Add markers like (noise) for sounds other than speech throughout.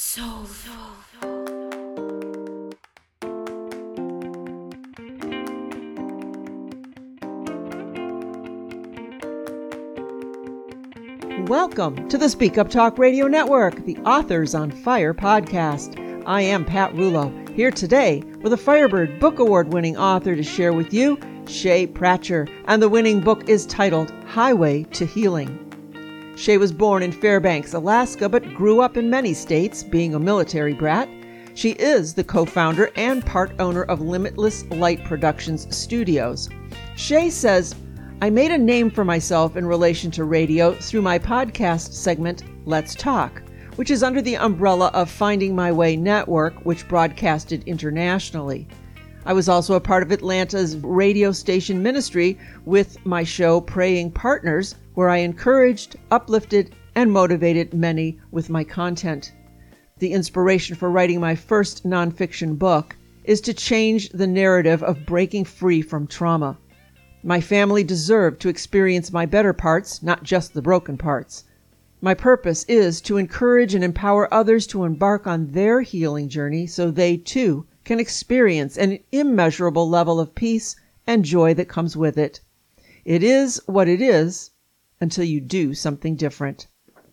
Soul. Welcome to the Speak Up Talk Radio Network, the Authors on Fire podcast. I am Pat Rullo, here today with a Firebird Book Award winning author to share with you, Shae Pratcher, and the winning book is titled Highway to Healing. Shae was born in Fairbanks, Alaska, but grew up in many states, being a military brat. She is the co founder and part owner of Limitless Light Productions Studios. Shae says, I made a name for myself in relation to radio through my podcast segment, Let's Talk, which is under the umbrella of Finding My Way Network, which broadcasted internationally. I was also a part of Atlanta's radio station ministry with my show Praying Partners, where I encouraged, uplifted, and motivated many with my content. The inspiration for writing my first nonfiction book is to change the narrative of breaking free from trauma. My family deserved to experience my better parts, not just the broken parts. My purpose is to encourage and empower others to embark on their healing journey so they too can experience an immeasurable level of peace and joy that comes with it. It is what it is, until you do something different.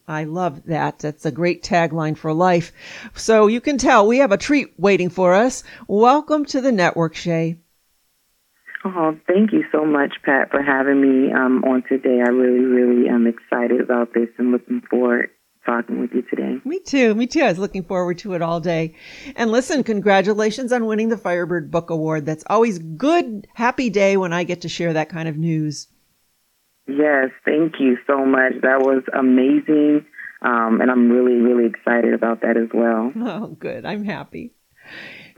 I love that. That's a great tagline for life. So you can tell we have a treat waiting for us. Welcome to the network, Shae. Oh, thank you so much, Pat, for having me um, on today. I really, really am excited about this and looking forward to talking with you today. Me too. Me too. I was looking forward to it all day. And listen, congratulations on winning the Firebird Book Award. That's always good, happy day when I get to share that kind of news. Yes, thank you so much. That was amazing. Um, and I'm really, really excited about that as well. (laughs) Oh, good. I'm happy.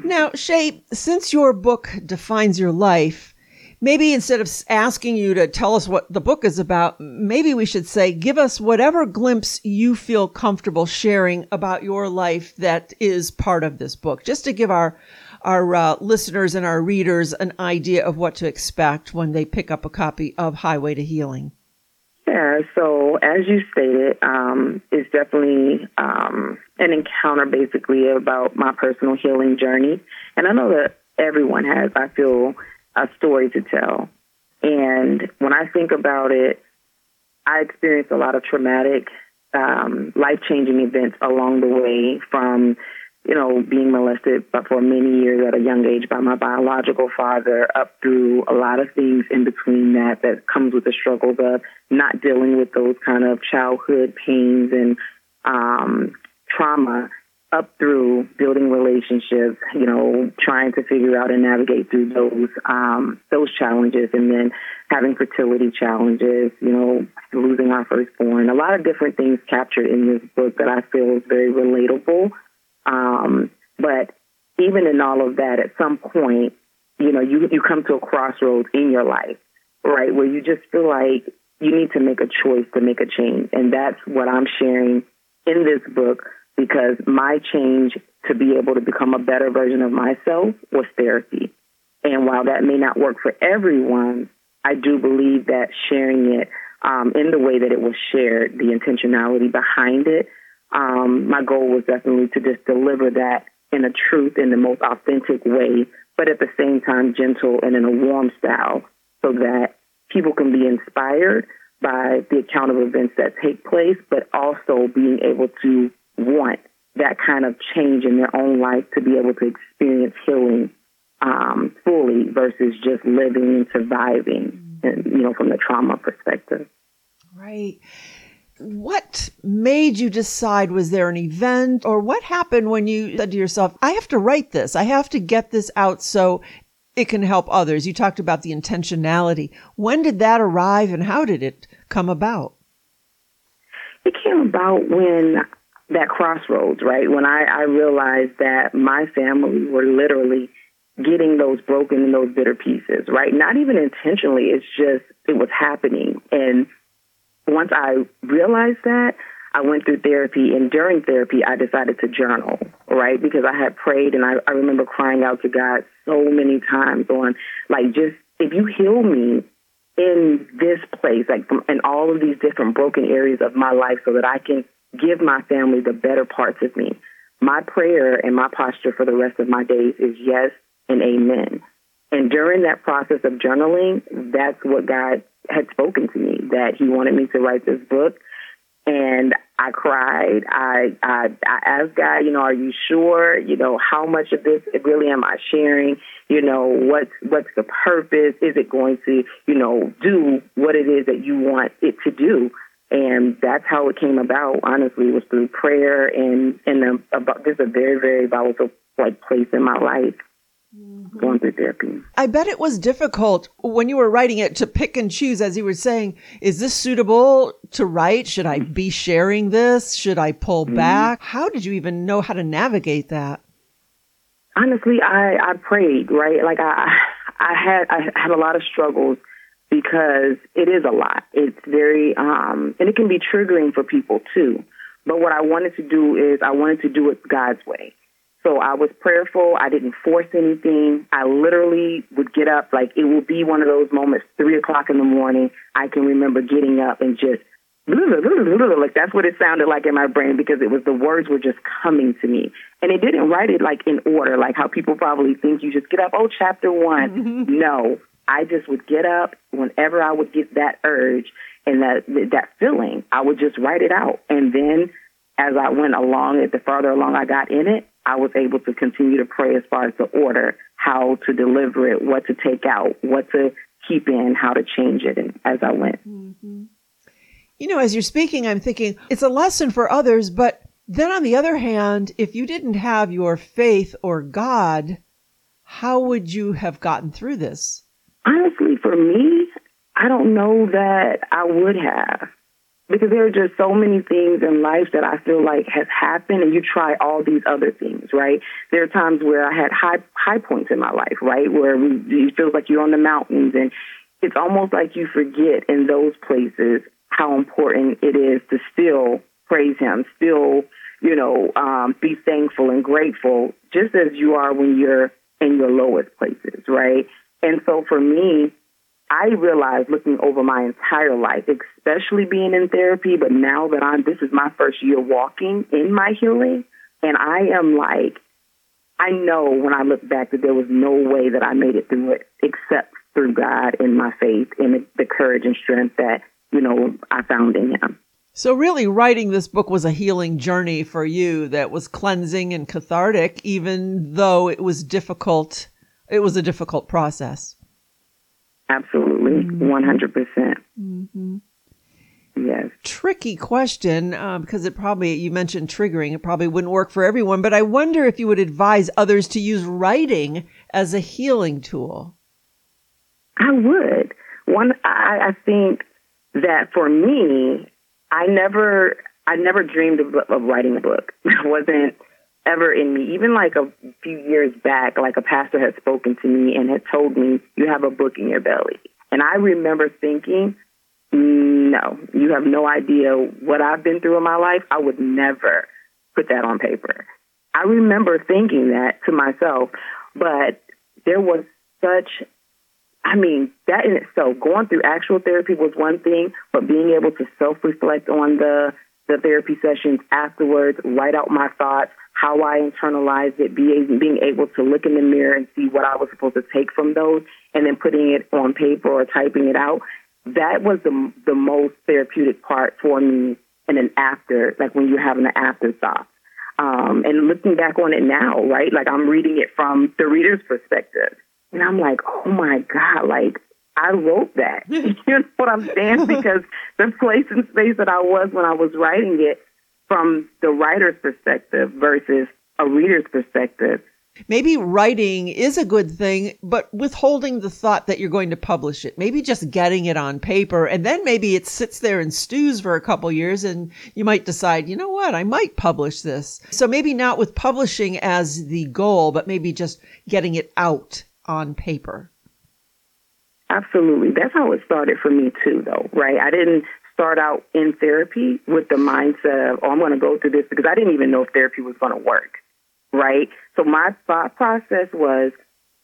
Now, Shae, since your book defines your life, maybe instead of asking you to tell us what the book is about, maybe we should say, give us whatever glimpse you feel comfortable sharing about your life that is part of this book, just to give our our uh, listeners and our readers an idea of what to expect when they pick up a copy of Highway to Healing? Yeah, so as you stated, um, it's definitely um, an encounter basically about my personal healing journey. And I know that everyone has, I feel, a story to tell. And when I think about it, I experienced a lot of traumatic, um, life changing events along the way from you know, being molested for many years at a young age by my biological father up through a lot of things in between that that comes with the struggles of not dealing with those kind of childhood pains and um, trauma up through building relationships, you know, trying to figure out and navigate through those um, those challenges, and then having fertility challenges, you know, losing our firstborn. A lot of different things captured in this book that I feel is very relatable um, but even in all of that, at some point, you know, you you come to a crossroads in your life, right, where you just feel like you need to make a choice to make a change, and that's what I'm sharing in this book because my change to be able to become a better version of myself was therapy. And while that may not work for everyone, I do believe that sharing it um, in the way that it was shared, the intentionality behind it, um, my goal was definitely to just deliver that in a truth, in the most authentic way, but at the same time gentle and in a warm style so that people can be inspired by the account of events that take place, but also being able to want that kind of change in their own life to be able to experience healing um, fully versus just living and surviving, and, you know, from the trauma perspective. Right what made you decide? Was there an event or what happened when you said to yourself, I have to write this. I have to get this out so it can help others. You talked about the intentionality. When did that arrive and how did it come about? It came about when that crossroads, right? When I, I realized that my family were literally getting those broken and those bitter pieces, right? Not even intentionally. It's just, it was happening. And once I realized that, I went through therapy, and during therapy, I decided to journal, right? Because I had prayed, and I, I remember crying out to God so many times on, like, just if you heal me in this place, like, in all of these different broken areas of my life, so that I can give my family the better parts of me. my prayer and my posture for the rest of my days is yes and amen. And during that process of journaling, that's what God had spoken to me that He wanted me to write this book. And I cried. I, I I asked God, you know, are you sure? You know, how much of this really am I sharing? You know, what's what's the purpose? Is it going to, you know, do what it is that you want it to do? And that's how it came about. Honestly, was through prayer and and about just a very very volatile like place in my life mm-hmm. going through therapy. I bet it was difficult when you were writing it to pick and choose, as you were saying, is this suitable to write? Should I be sharing this? Should I pull mm-hmm. back? How did you even know how to navigate that? Honestly, I, I prayed, right? Like I, I had, I had a lot of struggles because it is a lot. It's very, um, and it can be triggering for people too. But what I wanted to do is I wanted to do it God's way. So I was prayerful. I didn't force anything. I literally would get up, like it will be one of those moments, three o'clock in the morning. I can remember getting up and just (laughs) like that's what it sounded like in my brain because it was the words were just coming to me. And it didn't write it like in order, like how people probably think you just get up, oh, chapter one. (laughs) no, I just would get up whenever I would get that urge and that that feeling. I would just write it out, and then as I went along, it, the farther along I got in it, I was able to continue to pray as far as the order, how to deliver it, what to take out, what to keep in, how to change it, and as I went. Mm-hmm. You know, as you're speaking, I'm thinking it's a lesson for others, but then on the other hand, if you didn't have your faith or God, how would you have gotten through this? Honestly, for me, I don't know that I would have because there are just so many things in life that I feel like has happened and you try all these other things, right? There are times where I had high high points in my life, right? Where we, it feels like you're on the mountains and it's almost like you forget in those places how important it is to still praise him, still, you know, um, be thankful and grateful, just as you are when you're in your lowest places, right? And so for me, I realized looking over my entire life, especially being in therapy, but now that I'm, this is my first year walking in my healing, and I am like, I know when I look back that there was no way that I made it through it except through God and my faith and the courage and strength that, you know, I found in Him. So, really, writing this book was a healing journey for you that was cleansing and cathartic, even though it was difficult. It was a difficult process. Absolutely, mm-hmm. one hundred percent. Mm-hmm. Yes. Tricky question uh, because it probably you mentioned triggering. It probably wouldn't work for everyone, but I wonder if you would advise others to use writing as a healing tool. I would. One, I, I think that for me, I never, I never dreamed of, of writing a book. (laughs) I wasn't ever in me. Even like a few years back, like a pastor had spoken to me and had told me, You have a book in your belly. And I remember thinking, No, you have no idea what I've been through in my life. I would never put that on paper. I remember thinking that to myself, but there was such I mean, that in itself, going through actual therapy was one thing, but being able to self reflect on the the therapy sessions afterwards, write out my thoughts, how I internalized it, being, being able to look in the mirror and see what I was supposed to take from those, and then putting it on paper or typing it out. That was the the most therapeutic part for me in an after, like when you're having an afterthought. Um, and looking back on it now, right? Like I'm reading it from the reader's perspective. And I'm like, oh my God, like I wrote that. (laughs) you know what I'm saying? (laughs) Because the place and space that I was when I was writing it from the writer's perspective versus a reader's perspective. Maybe writing is a good thing, but withholding the thought that you're going to publish it. Maybe just getting it on paper and then maybe it sits there and stews for a couple years and you might decide, you know what, I might publish this. So maybe not with publishing as the goal, but maybe just getting it out on paper. Absolutely. That's how it started for me too, though, right? I didn't start out in therapy with the mindset of, oh, I'm going to go through this because I didn't even know if therapy was going to work, right? So my thought process was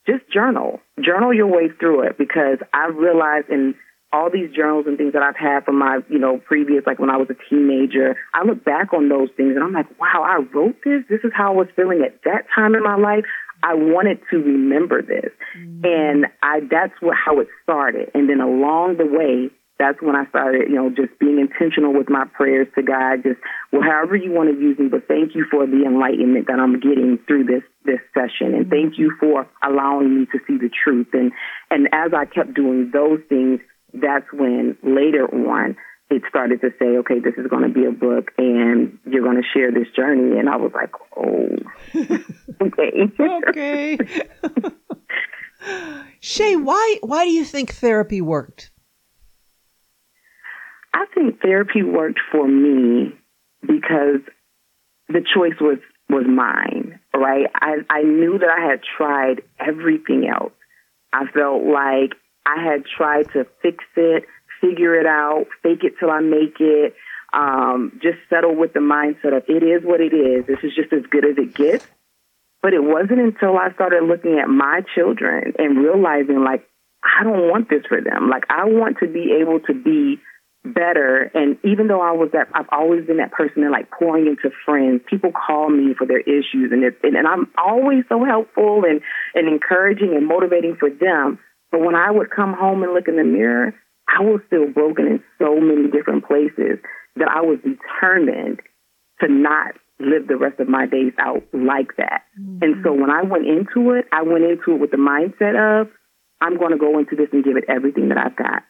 just journal, journal your way through it because I realized in all these journals and things that I've had from my, you know, previous, like when I was a teenager, I look back on those things and I'm like, wow, I wrote this. This is how I was feeling at that time in my life. I wanted to remember this. Mm-hmm. And I, that's what, how it started. And then along the way, that's when I started, you know, just being intentional with my prayers to God, just well, however you want to use me, but thank you for the enlightenment that I'm getting through this this session, and thank you for allowing me to see the truth. And and as I kept doing those things, that's when later on it started to say, okay, this is going to be a book, and you're going to share this journey. And I was like, oh, (laughs) okay, okay. (laughs) Shae, why why do you think therapy worked? I think therapy worked for me because the choice was was mine, right? I, I knew that I had tried everything else. I felt like I had tried to fix it, figure it out, fake it till I make it, um, just settle with the mindset of it is what it is. This is just as good as it gets. But it wasn't until I started looking at my children and realizing like I don't want this for them. Like I want to be able to be better. And even though I was that, I've always been that person that like pouring into friends. People call me for their issues, and it, and, and I'm always so helpful and and encouraging and motivating for them. But when I would come home and look in the mirror, I was still broken in so many different places that I was determined to not live the rest of my days out like that. Mm-hmm. And so when I went into it, I went into it with the mindset of I'm going to go into this and give it everything that I've got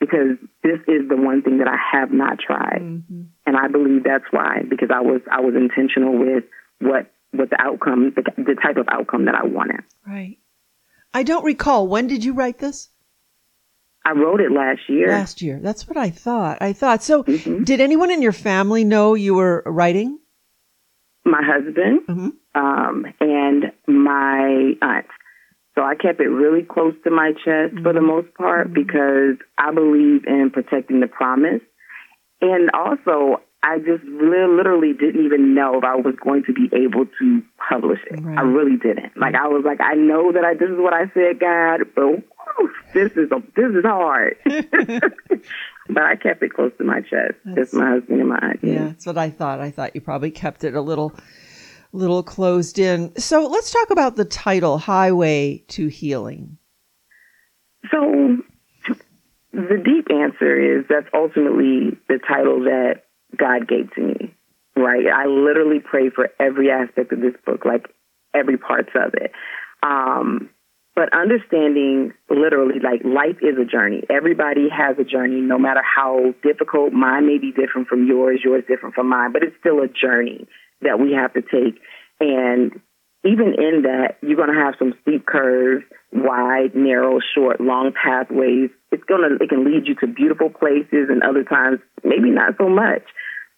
because this is the one thing that I have not tried. Mm-hmm. And I believe that's why, because I was I was intentional with what what the outcome, the, the type of outcome that I wanted. Right. I don't recall. When did you write this? I wrote it last year. Last year. That's what I thought. I thought. So, mm-hmm. did anyone in your family know you were writing? My husband mm-hmm. um, and my aunt. So I kept it really close to my chest mm-hmm. for the mm-hmm. most part mm-hmm. because I believe in protecting the promise. And also, I just really, literally didn't even know if I was going to be able to publish it. Right. I really didn't. Like I was like, I know that I this is what I said, God, but whew, this is a, this is hard. (laughs) (laughs) but I kept it close to my chest. That's, just my husband and my aunt. Yeah, that's what I thought. I thought you probably kept it a little little closed in. So let's talk about the title, Highway to Healing. So the deep answer is that's ultimately the title that God gave to me, right? I literally pray for every aspect of this book, like every parts of it. Um, but understanding literally like life is a journey. Everybody has a journey, no matter how difficult. Mine may be different from yours, yours different from mine, but it's still a journey that we have to take. And even in that, you're going to have some steep curves, wide, narrow, short, long pathways. It's going to, it can lead you to beautiful places and other times, maybe not so much.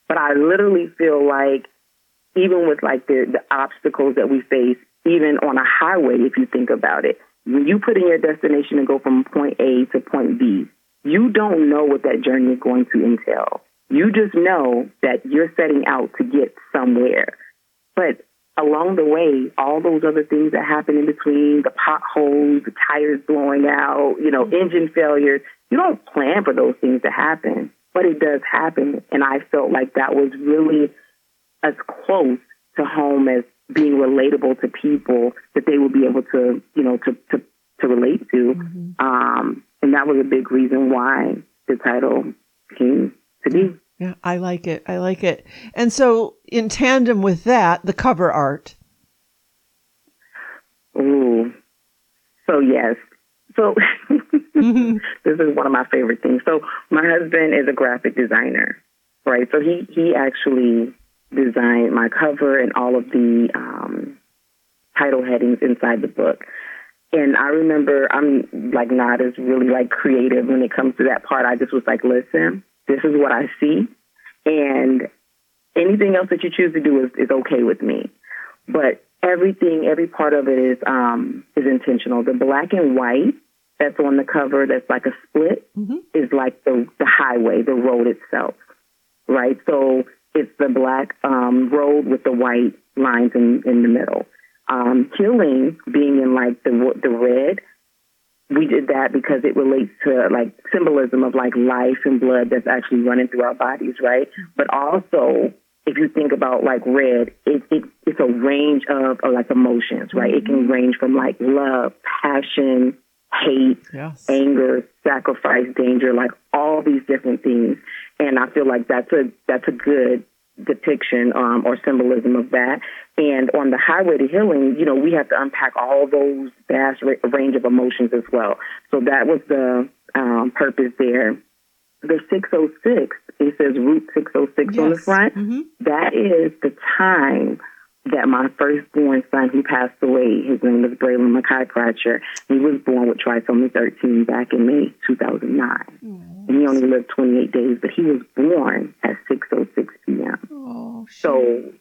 But I literally feel like even with like the, the obstacles that we face, even on a highway, if you think about it, when you put in your destination and go from point A to point B, you don't know what that journey is going to entail. You just know that you're setting out to get somewhere. But along the way, all those other things that happen in between, the potholes, the tires blowing out, you know, engine failures, you don't plan for those things to happen, but it does happen. And I felt like that was really as close to home as being relatable to people that they would be able to, you know, to, to, to relate to. Mm-hmm. Um, and that was a big reason why the title came to be. Yeah, I like it. I like it. And so, in tandem with that, the cover art. Ooh. So, yes. So, mm-hmm. (laughs) this is one of my favorite things. So, my husband is a graphic designer, right? So, he, he actually designed my cover and all of the um, title headings inside the book. And I remember I'm like not as really like creative when it comes to that part. I just was like, listen, this is what I see. And anything else that you choose to do is, is okay with me. But everything, every part of it is um, is intentional. The black and white that's on the cover, that's like a split, mm-hmm. is like the the highway, the road itself, right? So it's the black um, road with the white lines in in the middle. Um, healing being in like the the red, we did that because it relates to like symbolism of like life and blood that's actually running through our bodies, right? But also, if you think about like red, it, it it's a range of, of like emotions, right? It can mm-hmm. range from like love, passion, hate, yes. anger, sacrifice, danger, like all these different things. And I feel like that's a that's a good depiction um, or symbolism of that. And on the highway to healing, you know, we have to unpack all those vast ra- range of emotions as well. So that was the um, purpose there. The 606, it says Route 606 yes. on the front. Mm-hmm. That is the time that my firstborn son who passed away, his name was Braylon Mackay Pratcher, he was born with trisomy 13 back in May 2009. Mm. And he only lived 28 days, but he was born at 6.06 p.m. Oh, so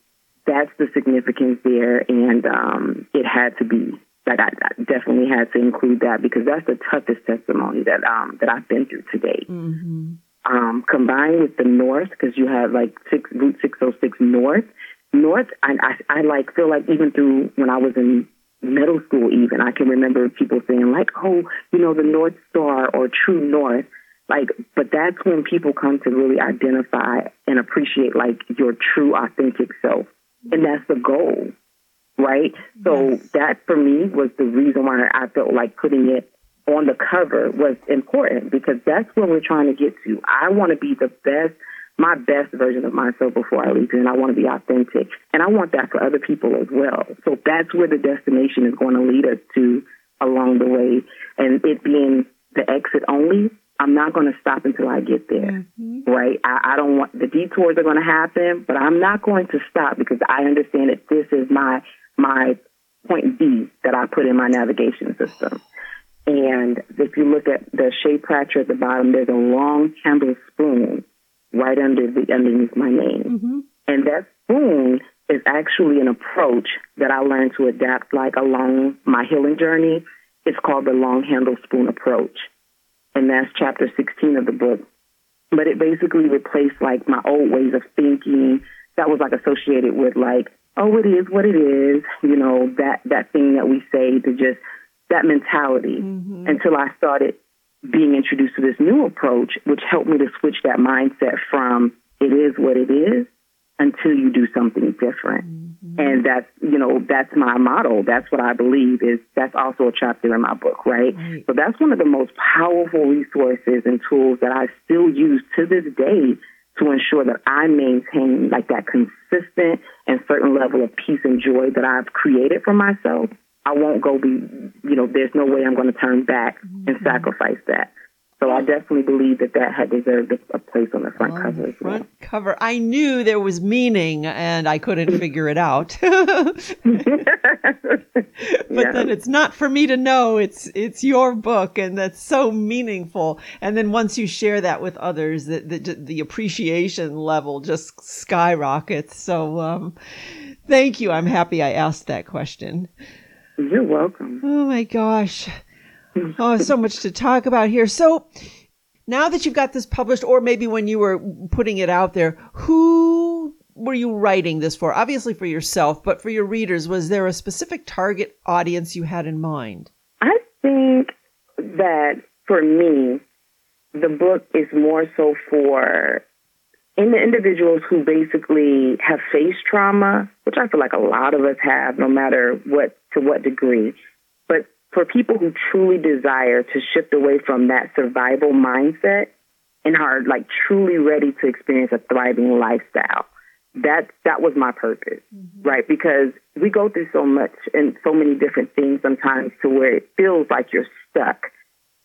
that's the significance there, and um, it had to be like I, I, definitely had to include that because that's the toughest testimony that um, that I've been through to date. Mm-hmm. Um, combined with the North, because you have like six, Route 606 North, North, I, I, I like feel like even through when I was in middle school, even I can remember people saying like, "Oh, you know, the North Star or True North." Like, but that's when people come to really identify and appreciate like your true, authentic self, and that's the goal, right? So yes. that for me was the reason why I felt like putting it on the cover was important because that's what we're trying to get to. I want to be the best my best version of myself before I leave here, and I want to be authentic. And I want that for other people as well. So that's where the destination is going to lead us to along the way. And it being the exit only, I'm not going to stop until I get there, mm-hmm. right? I, I don't want the detours are going to happen, but I'm not going to stop because I understand that this is my my point B that I put in my navigation system. And if you look at the Shae Pratcher at the bottom, there's a long handled spoon right under the underneath my name. Mm-hmm. And that spoon is actually an approach that I learned to adapt like along my healing journey. It's called the long handle spoon approach. And that's chapter 16 of the book. But it basically replaced like my old ways of thinking that was like associated with like, oh, it is what it is, you know, that, that thing that we say to just that mentality mm-hmm. until I started being introduced to this new approach, which helped me to switch that mindset from it is what it is until you do something different. Mm-hmm. And that's, you know, that's my motto. That's what I believe is that's also a chapter in my book, right? right? So that's one of the most powerful resources and tools that I still use to this day to ensure that I maintain like that consistent and certain level of peace and joy that I've created for myself I won't go be, you know, there's no way I'm going to turn back and mm-hmm. sacrifice that. So I definitely believe that that had deserved a, place on the front on cover. The front well. cover. I knew there was meaning, and I couldn't (laughs) figure it out. (laughs) (laughs) but yeah. then it's not for me to know. It's it's your book, and that's so meaningful. And then once you share that with others, the the, the appreciation level just skyrockets. So um, thank you. I'm happy I asked that question. You're welcome. Oh my gosh. (laughs) Oh, so much to talk about here. So now that you've got this published, or maybe when you were putting it out there, who were you writing this for? Obviously for yourself, but for your readers, was there a specific target audience you had in mind? I think that for me, the book is more so for in the individuals who basically have faced trauma, which I feel like a lot of us have, no matter what to what degree, but for people who truly desire to shift away from that survival mindset and are like truly ready to experience a thriving lifestyle. That that was my purpose, mm-hmm. right? Because we go through so much and so many different things sometimes to where it feels like you're stuck.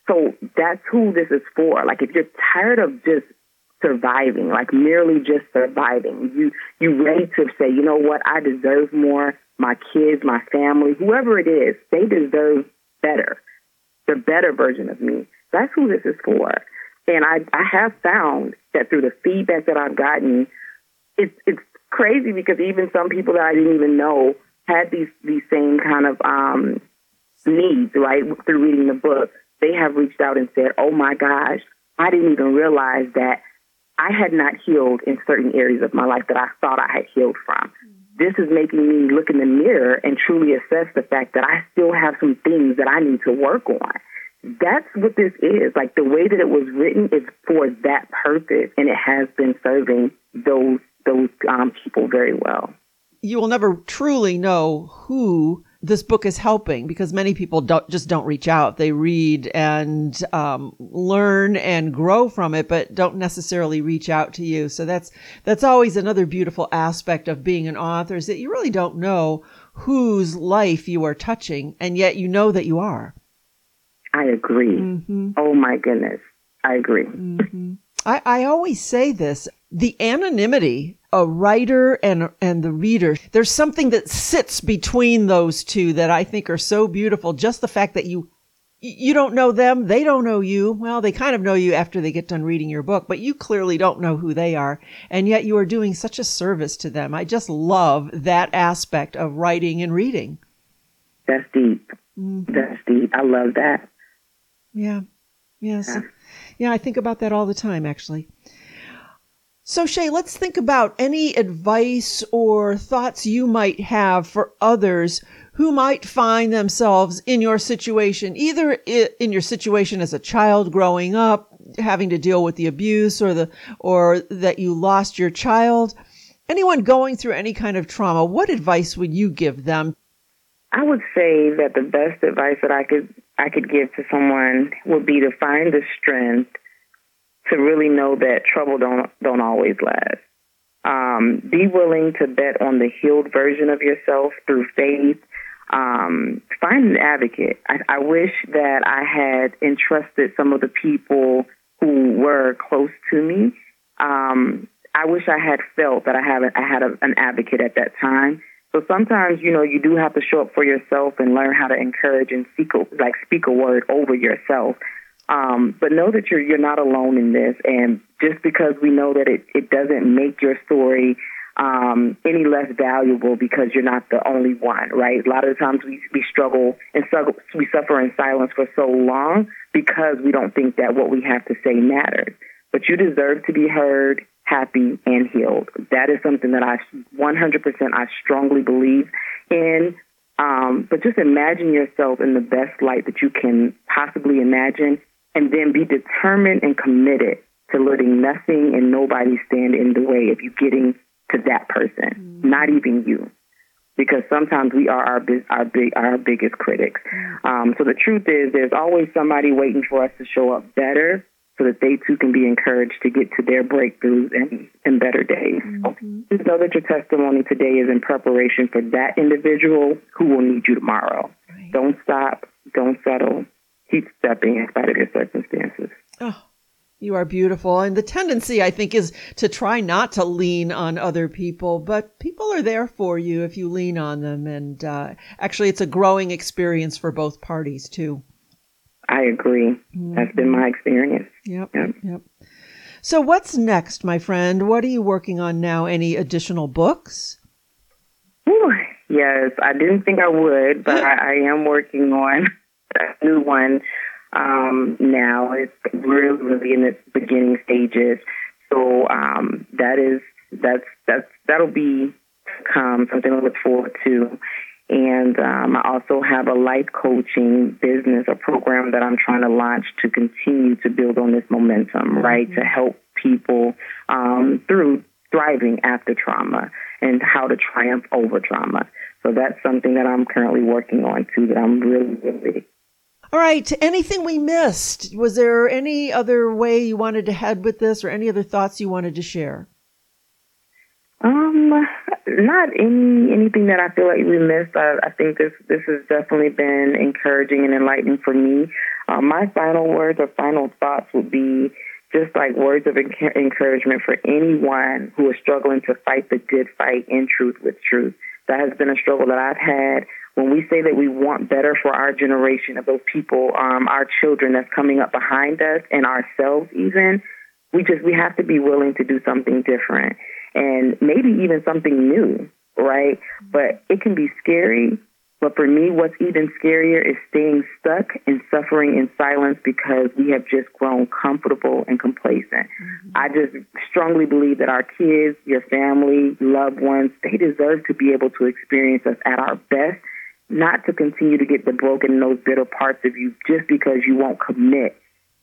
So that's who this is for. Like if you're tired of just surviving, like merely just surviving. You you ready to say, you know what, I deserve more. My kids, my family, whoever it is, they deserve better. The better version of me. That's who this is for. And I I have found that through the feedback that I've gotten, it's it's crazy because even some people that I didn't even know had these these same kind of um needs, right? Through reading the book. They have reached out and said, Oh my gosh, I didn't even realize that I had not healed in certain areas of my life that I thought I had healed from. This is making me look in the mirror and truly assess the fact that I still have some things that I need to work on. that's what this is. Like the way that it was written is for that purpose, and it has been serving those those um, people very well. You will never truly know who this book is helping because many people don't just don't reach out. They read and um, learn and grow from it, but don't necessarily reach out to you. So that's that's always another beautiful aspect of being an author is that you really don't know whose life you are touching, and yet you know that you are. I agree. Mm-hmm. Oh my goodness, I agree. Mm-hmm. I, I always say this: the anonymity a writer and and the reader there's something that sits between those two that i think are so beautiful. Just the fact that you you don't know them they don't know you. Well they kind of know you after they get done reading your book but you clearly don't know who they are and yet you are doing such a service to them. I just love that aspect of writing and reading. That's deep. Mm-hmm. that's deep. I love that. Yeah. Yes. Yeah. Yeah i think about that all the time actually so, Shae, let's think about any advice or thoughts you might have for others who might find themselves in your situation, either in your situation as a child growing up, having to deal with the abuse or the, or that you lost your child. Anyone going through any kind of trauma, what advice would you give them? I would say that the best advice that I could I could give to someone would be to find the strength to really know that trouble don't don't always last. Um, be willing to bet on the healed version of yourself through faith. Um, find an advocate. I, I wish that I had entrusted some of the people who were close to me. Um, I wish I had felt that I a, I had a, an advocate at that time. So sometimes, you know, you do have to show up for yourself and learn how to encourage and seek, like, speak a word over yourself. Um, but know that you're you're not alone in this, and just because we know that it, it doesn't make your story um, any less valuable because you're not the only one, right? A lot of the times we we struggle and struggle, we suffer in silence for so long because we don't think that what we have to say matters. But you deserve to be heard, happy, and healed. That is something that I 100% I strongly believe in. Um, but just imagine yourself in the best light that you can possibly imagine and then be determined and committed to letting nothing and nobody stand in the way of you getting to that person, mm-hmm. not even you. Because sometimes we are our our big our biggest critics. Mm-hmm. Um, so the truth is, there's always somebody waiting for us to show up better, so that they too can be encouraged to get to their breakthroughs and, and better days. Mm-hmm. So just know that your testimony today is in preparation for that individual who will need you tomorrow. Right. Don't stop. Don't settle keep stepping in spite of your circumstances. Oh, you are beautiful. And the tendency, I think, is to try not to lean on other people, but people are there for you if you lean on them. And uh, actually, it's a growing experience for both parties, too. I agree. Mm-hmm. That's been my experience. Yep, yep. Yep. So, what's next, my friend? What are you working on now? Any additional books? Ooh, yes, I didn't think I would, but I, I am working on (laughs) a new one um, now. It's really, really in its beginning stages. So um, that is that's that's that'll be um, something to look forward to. And um, I also have a life coaching business, a program that I'm trying to launch to continue to build on this momentum, right? Mm-hmm. To help people um, through thriving after trauma and how to triumph over trauma. So that's something that I'm currently working on too, that I'm really, really all right. Anything we missed? Was there any other way you wanted to head with this, or any other thoughts you wanted to share? Um, not any anything that I feel like we missed. I, I think this this has definitely been encouraging and enlightening for me. Uh, my final words or final thoughts would be just like words of encouragement for anyone who is struggling to fight the good fight in truth with truth. That has been a struggle that I've had when we say that we want better for our generation of those people, um, our children that's coming up behind us and ourselves even, we just we have to be willing to do something different and maybe even something new, right? But it can be scary. But for me, what's even scarier is staying stuck and suffering in silence because we have just grown comfortable and complacent. Mm-hmm. I just strongly believe that our kids, your family, loved ones, they deserve to be able to experience us at our best not to continue to get the broken, those bitter parts of you just because you won't commit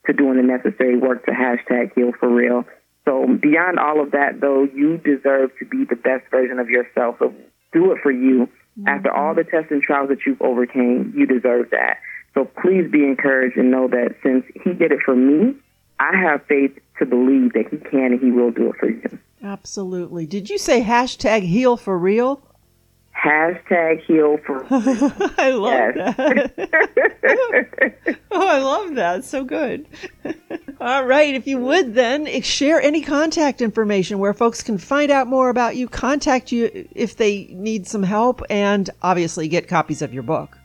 to doing the necessary work to hashtag heal for real. So beyond all of that, though, you deserve to be the best version of yourself. So do it for you. Mm-hmm. After all the tests and trials that you've overcame, you deserve that. So please be encouraged and know that since he did it for me, I have faith to believe that he can and he will do it for you. Absolutely. Did you say hashtag heal for real? Hashtag heal for (laughs) I love that. (laughs) oh, I love that. So good. (laughs) All right. If you would then share any contact information where folks can find out more about you, contact you if they need some help, and obviously get copies of your book.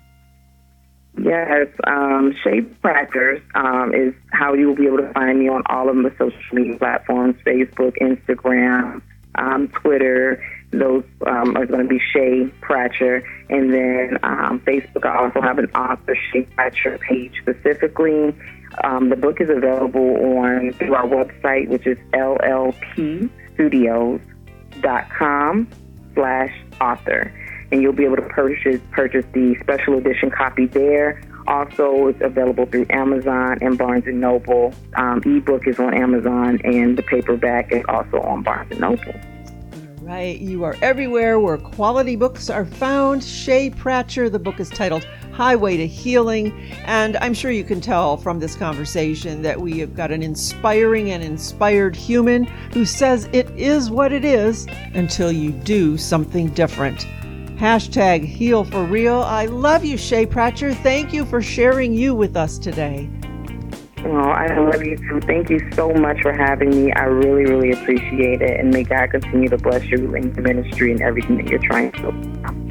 Yes, um, Shae Pratcher um, is how you will be able to find me on all of the social media platforms Facebook, Instagram, um, Twitter. Those um, are going to be Shae Pratcher. And then um, Facebook, I also have an author, Shae Pratcher page specifically. Um, the book is available on through our website, which is llpstudios.com slash author and you'll be able to purchase purchase the special edition copy there. Also, it's available through Amazon and Barnes and Noble. Um, ebook is on Amazon, and the paperback is also on Barnes and Noble. Right, you are everywhere where quality books are found. Shae Pratcher, the book is titled Highway to Healing, and I'm sure you can tell from this conversation that we have got an inspiring and inspired human who says it is what it is until you do something different. Hashtag heal for real. I love you, Shae Pratcher. Thank you for sharing you with us today. Oh, I love you too. Thank you so much for having me. I really, really appreciate it. And may God continue to bless you in your ministry and everything that you're trying to do.